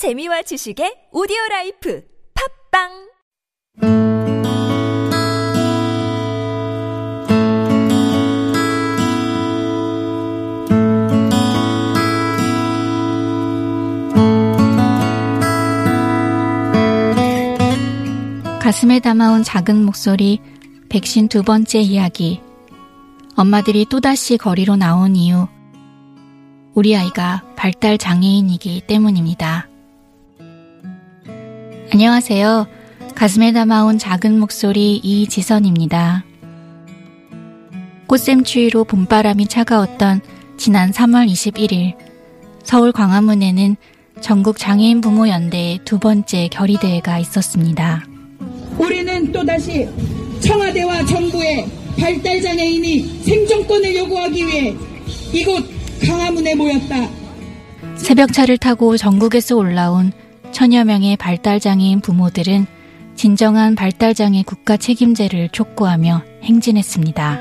재미와 지식의 오디오 life 팟빵 가슴에 담아온 작은 목소리, 백신 두 번째 이야기. 엄마들이 또다시 거리로 나온 이유. 우리 아이가 발달 장애인이기 때문입니다. 안녕하세요. 가슴에 담아온 작은 목소리 이지선입니다. 꽃샘추위로 봄바람이 차가웠던 지난 3월 21일 서울 광화문에는 전국 장애인 부모 연대의 두 번째 결의대회가 있었습니다. 우리는 또다시 청와대와 정부의 발달 장애인이 생존권을 요구하기 위해 이곳 광화문에 모였다. 새벽차를 타고 전국에서 올라온 천여 명의 발달장애인 부모들은 진정한 발달장애 국가 책임제를 촉구하며 행진했습니다.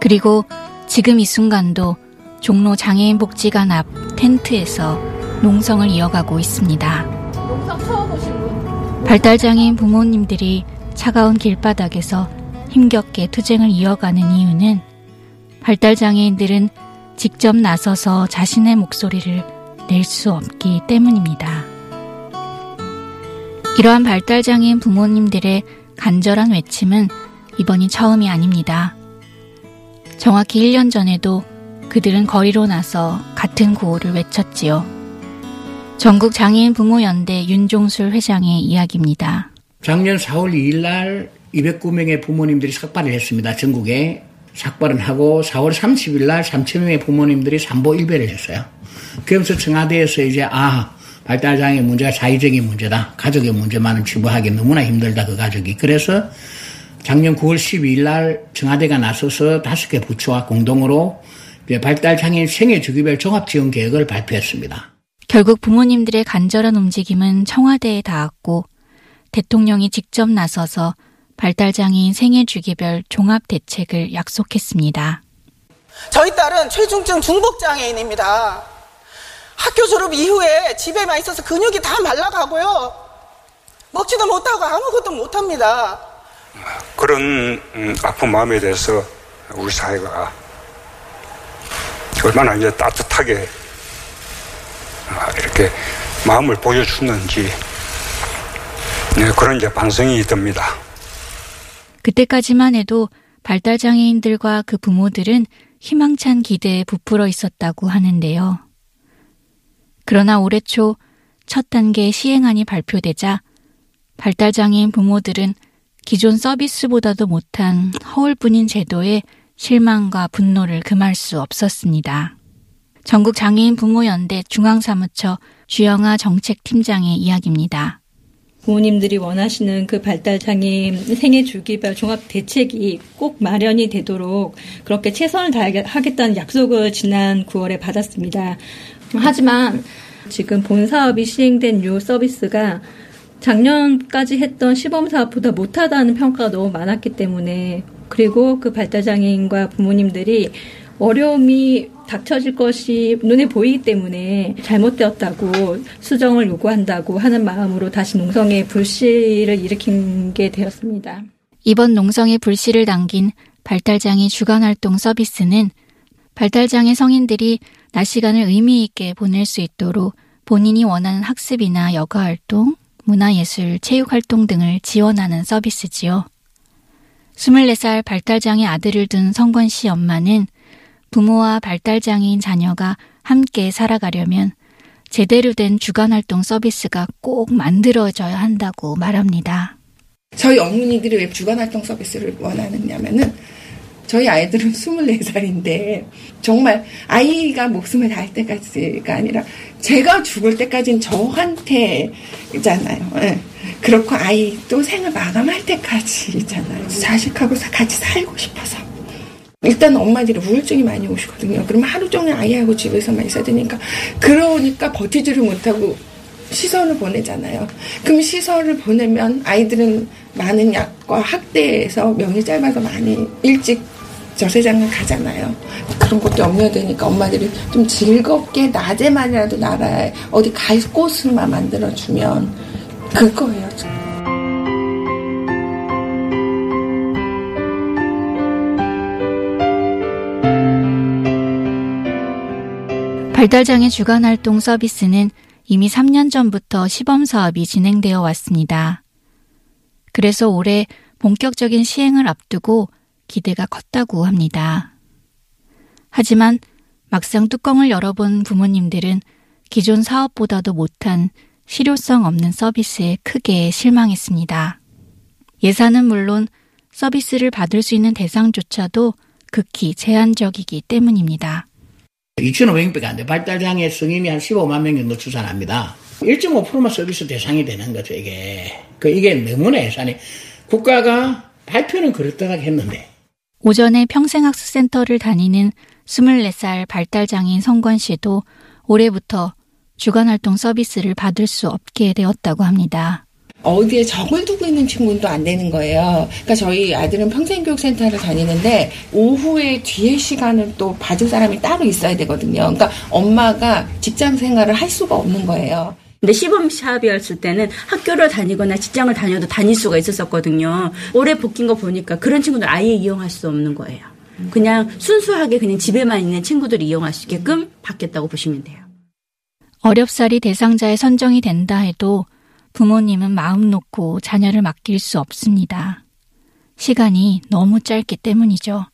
그리고 지금 이 순간도 종로 장애인 복지관 앞 텐트에서 농성을 이어가고 있습니다. 농성 처음 오신 분? 발달장애인 부모님들이 차가운 길바닥에서 힘겹게 투쟁을 이어가는 이유는 발달장애인들은 직접 나서서 자신의 목소리를 낼 수 없기 때문입니다. 이러한 발달장애인 부모님들의 간절한 외침은 이번이 처음이 아닙니다. 정확히 1년 전에도 그들은 거리로 나서 같은 구호를 외쳤지요. 전국 장애인 부모 연대 윤종술 회장의 이야기입니다. 작년 4월 2일 날 209명의 부모님들이 삭발을 했습니다. 전국에 삭발은 하고 4월 30일 날 3천명의 부모님들이 삼보 일배를 했어요. 그러면서 청와대에서 이제 아 발달장애 문제가 자의적인 문제다. 가족의 문제만은 치부하기 너무나 힘들다, 그 가족이. 그래서 작년 9월 12일 날 청와대가 나서서 다섯 개 부처와 공동으로 발달장애인 생애 주기별 종합지원 계획을 발표했습니다. 결국 부모님들의 간절한 움직임은 청와대에 닿았고 대통령이 직접 나서서 발달장애인 생애 주기별 종합 대책을 약속했습니다. 저희 딸은 최중증 중복장애인입니다. 학교 졸업 이후에 집에만 있어서 근육이 다 말라가고요. 먹지도 못하고 아무것도 못합니다. 그런 음, 아픈 마음에 대해서 우리 사회가 얼마나 이제 따뜻하게 아, 이렇게 마음을 보여주는지 네, 그런 이제 반성이 듭니다. 그때까지만 해도 발달장애인들과 그 부모들은 희망찬 기대에 부풀어 있었다고 하는데요. 그러나 올해 초 첫 단계 시행안이 발표되자 발달장애인 부모들은 기존 서비스보다도 못한 허울뿐인 제도에 실망과 분노를 금할 수 없었습니다. 전국 장애인 부모연대 중앙사무처 주영아 정책팀장의 이야기입니다. 부모님들이 원하시는 그 발달장애인 생애 주기별 종합 대책이 꼭 마련이 되도록 그렇게 최선을 다하겠다는 약속을 지난 9월에 받았습니다. 하지만 지금 본 사업이 시행된 요 서비스가 작년까지 했던 시범 사업보다 못하다는 평가가 너무 많았기 때문에 그리고 그 발달장애인과 부모님들이 어려움이 닥쳐질 것이 눈에 보이기 때문에 잘못되었다고 수정을 요구한다고 하는 마음으로 다시 농성에 불씨를 일으킨 게 되었습니다. 이번 농성에 불씨를 당긴 발달장애 주간활동 서비스는 발달장애 성인들이 낮 시간을 의미 있게 보낼 수 있도록 본인이 원하는 학습이나 여가 활동, 문화예술, 체육 활동 등을 지원하는 서비스지요. 24살 발달장애 아들을 둔 성권 씨 엄마는 부모와 발달장애인 자녀가 함께 살아가려면 제대로 된 주간 활동 서비스가 꼭 만들어져야 한다고 말합니다. 저희 어머니들이 왜 주간 활동 서비스를 원하느냐면은 저희 아이들은 24살인데 정말 아이가 목숨을 다할 때까지가 아니라 제가 죽을 때까지는 저한테잖아요. 네. 그렇고 아이 또 생을 마감할 때까지잖아요. 자식하고 같이 살고 싶어서. 일단 엄마들이 우울증이 많이 오시거든요. 그러면 하루 종일 아이하고 집에서만 있어야 되니까 그러니까 버티지를 못하고 시설을 보내잖아요. 그럼 시설을 보내면 아이들은 많은 약과 학대에서 명이 짧아서 많이 일찍 저세장을 가잖아요. 그런 것도 염려되니까 엄마들이 좀 즐겁게 낮에만이라도 나라에 어디 갈 곳을만 만들어주면 그거예요. 발달장애 주간 활동 서비스는 이미 3년 전부터 시범 사업이 진행되어 왔습니다. 그래서 올해 본격적인 시행을 앞두고 기대가 컸다고 합니다. 하지만 막상 뚜껑을 열어본 부모님들은 기존 사업보다도 못한 실효성 없는 서비스에 크게 실망했습니다. 예산은 물론 서비스를 받을 수 있는 대상조차도 극히 제한적이기 때문입니다. 2,500명밖에 안 돼. 발달장애 성인이 한 15만 명 정도 추산합니다. 1.5%만 서비스 대상이 되는 거죠, 이게. 그, 이게 너무나 예산이. 국가가 발표는 그렇다고 했는데. 오전에 평생학습센터를 다니는 24살 발달장애인 성관 씨도 올해부터 주간활동 서비스를 받을 수 없게 되었다고 합니다. 어디에 적을 두고 있는 친구는 또 안 되는 거예요. 그러니까 저희 아들은 평생교육센터를 다니는데 오후에 뒤에 시간을 또 봐줄 사람이 따로 있어야 되거든요. 그러니까 엄마가 직장 생활을 할 수가 없는 거예요. 근데 시범 시합이었을 때는 학교를 다니거나 직장을 다녀도 다닐 수가 있었었거든요. 올해 복귀인 거 보니까 그런 친구들 아예 이용할 수 없는 거예요. 그냥 순수하게 그냥 집에만 있는 친구들이 이용할 수 있게끔 받겠다고 보시면 돼요. 어렵사리 대상자에 선정이 된다 해도 부모님은 마음 놓고 자녀를 맡길 수 없습니다. 시간이 너무 짧기 때문이죠.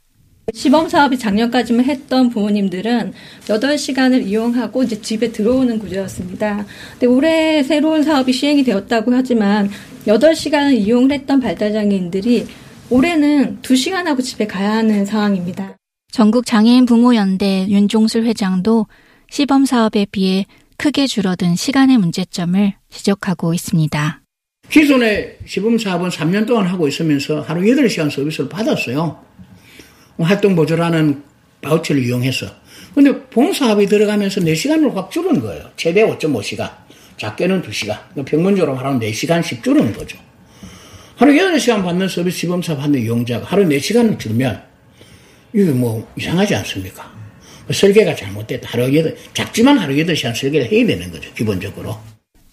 시범 사업이 작년까지만 했던 부모님들은 8시간을 이용하고 이제 집에 들어오는 구조였습니다. 근데 올해 새로운 사업이 시행이 되었다고 하지만 8시간을 이용을 했던 발달장애인들이 올해는 2시간하고 집에 가야 하는 상황입니다. 전국 장애인 부모 연대 윤종술 회장도 시범 사업에 비해 크게 줄어든 시간의 문제점을 지적하고 있습니다. 기존의 시범 사업은 3년 동안 하고 있으면서 하루 8시간 서비스를 받았어요. 활동 보조라는 바우처를 이용해서. 근데 본사업이 들어가면서 4시간으로 확 줄은 거예요. 최대 5.5시간. 작게는 2시간. 그러니까 평균적으로 하루 4시간씩 줄은 거죠. 하루 8시간 받는 서비스 시범사업 하는 이용자가 하루 4시간을 줄면 이게 뭐 이상하지 않습니까? 설계가 잘못됐다. 하루 8, 작지만 하루 8시간 설계를 해야 되는 거죠. 기본적으로.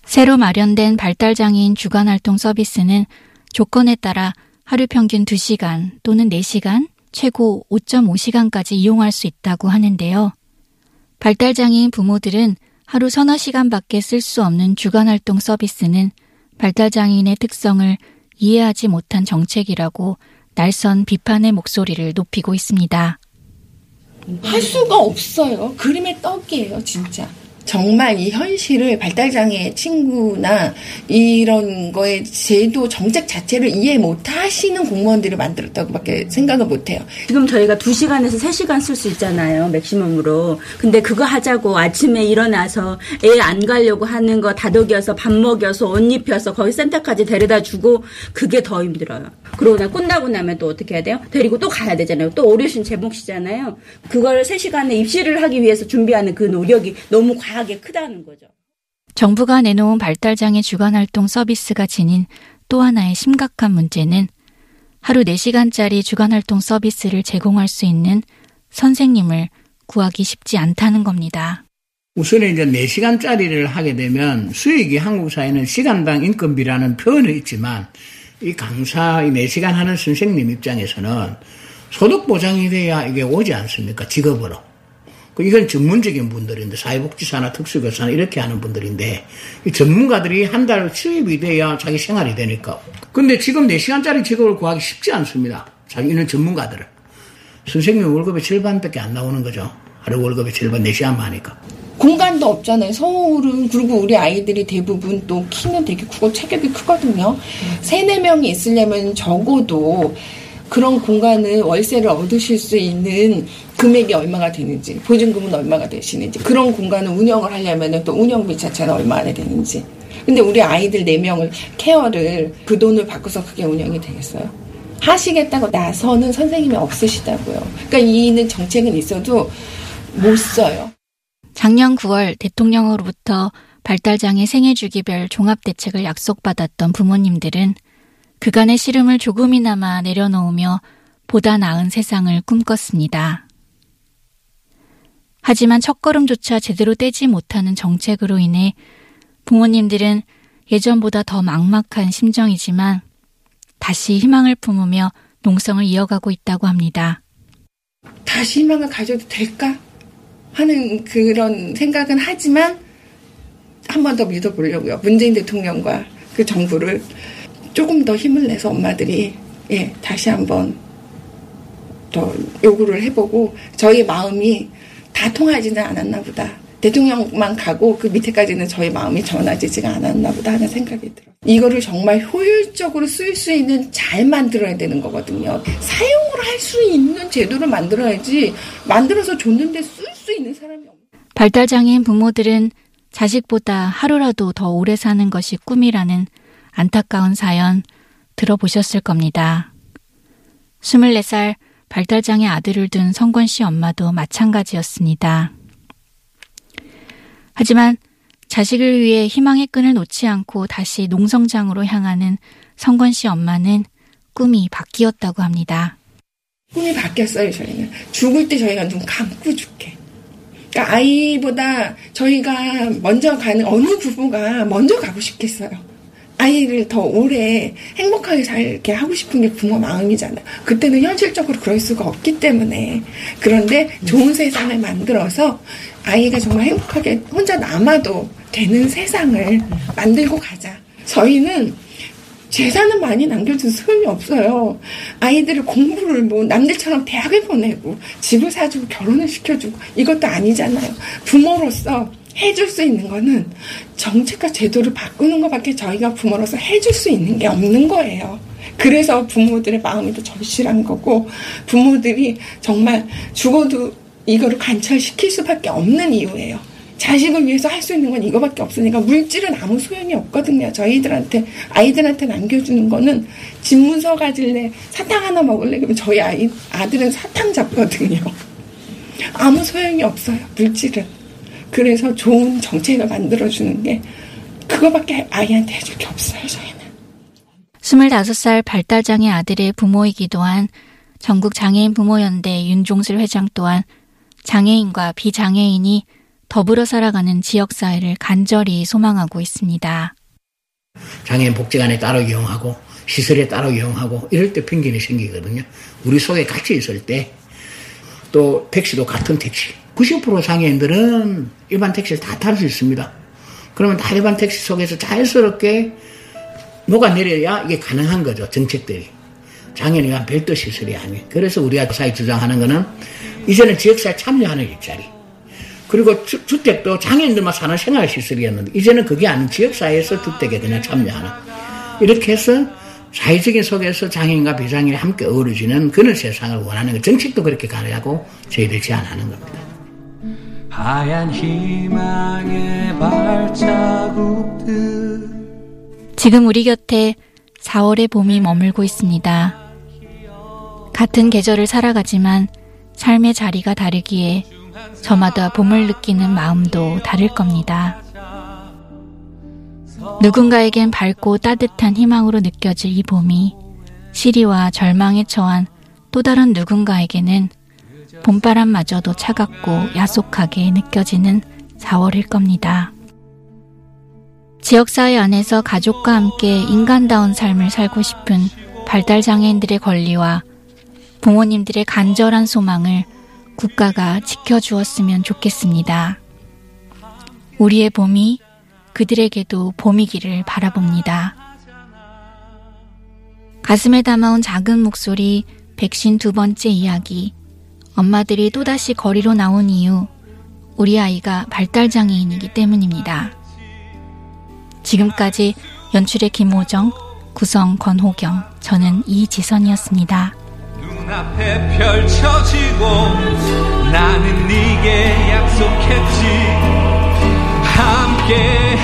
새로 마련된 발달장애인 주간활동 서비스는 조건에 따라 하루 평균 2시간 또는 4시간, 최고 5.5시간까지 이용할 수 있다고 하는데요. 발달장애인 부모들은 하루 서너 시간밖에 쓸 수 없는 주간활동 서비스는 발달장애인의 특성을 이해하지 못한 정책이라고 날선 비판의 목소리를 높이고 있습니다. 할 수가 없어요. 그림의 떡이에요, 진짜. 정말 이 현실을 발달장애 친구나 이런 거에 제도 정책 자체를 이해 못 하시는 공무원들을 만들었다고밖에 생각을 못 해요. 지금 저희가 2시간에서 3시간 쓸 수 있잖아요. 맥시멈으로. 근데 그거 하자고 아침에 일어나서 애 안 가려고 하는 거 다독여서 밥 먹여서 옷 입혀서 거기 센터까지 데려다 주고 그게 더 힘들어요. 그러고 나 끝나고 나면 또 어떻게 해야 돼요? 데리고 또 가야 되잖아요. 또 어르신 제몫이잖아요. 그걸 3시간에 입시를 하기 위해서 준비하는 그 노력이 너무 과하게 크다는 거죠. 정부가 내놓은 발달장애 주간활동 서비스가 지닌 또 하나의 심각한 문제는 하루 4시간짜리 주간활동 서비스를 제공할 수 있는 선생님을 구하기 쉽지 않다는 겁니다. 우선 이제 4시간짜리를 하게 되면 수익이 한국 사회는 시간당 인건비라는 표현은 있지만 이 강사, 이 4시간 하는 선생님 입장에서는 소득 보장이 돼야 이게 오지 않습니까? 직업으로. 그 이건 전문적인 분들인데 사회복지사나 특수교사나 이렇게 하는 분들인데 이 전문가들이 한 달 수입이 돼야 자기 생활이 되니까. 근데 지금 4시간짜리 직업을 구하기 쉽지 않습니다. 자기는 전문가들을. 선생님 월급의 절반밖에 안 나오는 거죠. 하루 월급의 절반 4시간만 하니까. 공간도 없잖아요. 서울은 그리고 우리 아이들이 대부분 또 키는 되게 크고 체격이 크거든요. 세네 명이 있으려면 적어도 그런 공간을 월세를 얻으실 수 있는 금액이 얼마가 되는지, 보증금은 얼마가 되시는지, 그런 공간을 운영을 하려면 또 운영비 자체는 얼마나 되는지. 근데 우리 아이들 4명을 케어를 그 돈을 받고서 그게 운영이 되겠어요? 하시겠다고 나서는 선생님이 없으시다고요. 그러니까 이는 정책은 있어도 못 써요. 작년 9월 대통령으로부터 발달장애 생애주기별 종합대책을 약속받았던 부모님들은 그간의 시름을 조금이나마 내려놓으며 보다 나은 세상을 꿈꿨습니다. 하지만 첫걸음조차 제대로 떼지 못하는 정책으로 인해 부모님들은 예전보다 더 막막한 심정이지만 다시 희망을 품으며 농성을 이어가고 있다고 합니다. 다시 희망을 가져도 될까? 하는 그런 생각은 하지만 한 번 더 믿어보려고요. 문재인 대통령과 그 정부를 조금 더 힘을 내서 엄마들이 예, 다시 한번 더 요구를 해보고 저희 마음이 다 통하지는 않았나 보다. 대통령만 가고 그 밑에까지는 저희 마음이 전화지지가 않았나 보다 하는 생각이 들어요. 이거를 정말 효율적으로 쓸 수 있는 잘 만들어야 되는 거거든요. 사용을 할 수 있는 제도를 만들어야지 만들어서 줬는데 쓸수 있는 사람이 없 발달 장애인 부모들은 자식보다 하루라도 더 오래 사는 것이 꿈이라는 안타까운 사연 들어보셨을 겁니다. 24살 발달장애 아들을 둔 성권 씨 엄마도 마찬가지였습니다. 하지만 자식을 위해 희망의 끈을 놓지 않고 다시 농성장으로 향하는 성권 씨 엄마는 꿈이 바뀌었다고 합니다. 꿈이 바뀌었어요, 저희는. 죽을 때 저희가 눈 감고 죽게. 그러니까 아이보다 저희가 먼저 가는 어느 부부가 먼저 가고 싶겠어요. 아이를 더 오래 행복하게 살게 하고 싶은 게 부모 마음이잖아요. 그때는 현실적으로 그럴 수가 없기 때문에. 그런데 좋은 세상을 만들어서 아이가 정말 행복하게 혼자 남아도 되는 세상을 만들고 가자. 저희는 재산은 많이 남겨준 소용이 없어요. 아이들을 공부를 뭐 남들처럼 대학을 보내고 집을 사주고 결혼을 시켜주고 이것도 아니잖아요. 부모로서 해줄 수 있는 거는 정책과 제도를 바꾸는 것밖에 저희가 부모로서 해줄 수 있는 게 없는 거예요. 그래서 부모들의 마음이 더 절실한 거고 부모들이 정말 죽어도 이거를 관철시킬 수밖에 없는 이유예요. 자식을 위해서 할 수 있는 건 이거밖에 없으니까 물질은 아무 소용이 없거든요. 저희들한테 아이들한테 남겨주는 거는 집 문서 가질래 사탕 하나 먹을래 그러면 저희 아이 아들은 사탕 잡거든요. 아무 소용이 없어요. 물질은. 그래서 좋은 정책을 만들어주는 게 그거밖에 아이한테 해줄 게 없어요. 저희는. 25살 발달장애 아들의 부모이기도 한 전국장애인 부모연대 윤종슬 회장 또한 장애인과 비장애인이 더불어 살아가는 지역 사회를 간절히 소망하고 있습니다. 장애인 복지관에 따로 이용하고 시설에 따로 이용하고 이럴 때 핑계이 생기거든요. 우리 속에 같이 있을 때 또 택시도 같은 택시. 90% 장애인들은 일반 택시를 다 탈 수 있습니다. 그러면 다 일반 택시 속에서 자연스럽게 녹아내려야 이게 가능한 거죠. 정책들이. 장애인이 한 별도 시설이 아니에요. 그래서 우리가 사회 주장하는 거는 이제는 지역사회 참여하는 일자리. 그리고 주, 택도 장애인들만 사는 생활시설이었는데 이제는 그게 아닌 지역사회에서 주택에 그냥 참여하는 이렇게 해서 사회적인 속에서 장애인과 비장애인이 함께 어우러지는 그런 세상을 원하는 거 정책도 그렇게 가려고 저희들이 제안하는 겁니다. 하얀 희망의 발자국들 지금 우리 곁에 4월의 봄이 머물고 있습니다. 같은 계절을 살아가지만 삶의 자리가 다르기에 저마다 봄을 느끼는 마음도 다를 겁니다. 누군가에겐 밝고 따뜻한 희망으로 느껴질 이 봄이 시리와 절망에 처한 또 다른 누군가에게는 봄바람마저도 차갑고 야속하게 느껴지는 4월일 겁니다. 지역사회 안에서 가족과 함께 인간다운 삶을 살고 싶은 발달장애인들의 권리와 부모님들의 간절한 소망을 국가가 지켜주었으면 좋겠습니다. 우리의 봄이 그들에게도 봄이기를 바라봅니다. 가슴에 담아온 작은 목소리, 백신 두 번째 이야기. 엄마들이 또다시 거리로 나온 이유, 우리 아이가 발달장애인이기 때문입니다. 지금까지 연출의 김호정, 구성 권호경, 저는 이지선이었습니다. 눈앞에 펼쳐지고 나는 네게 약속했지. 함께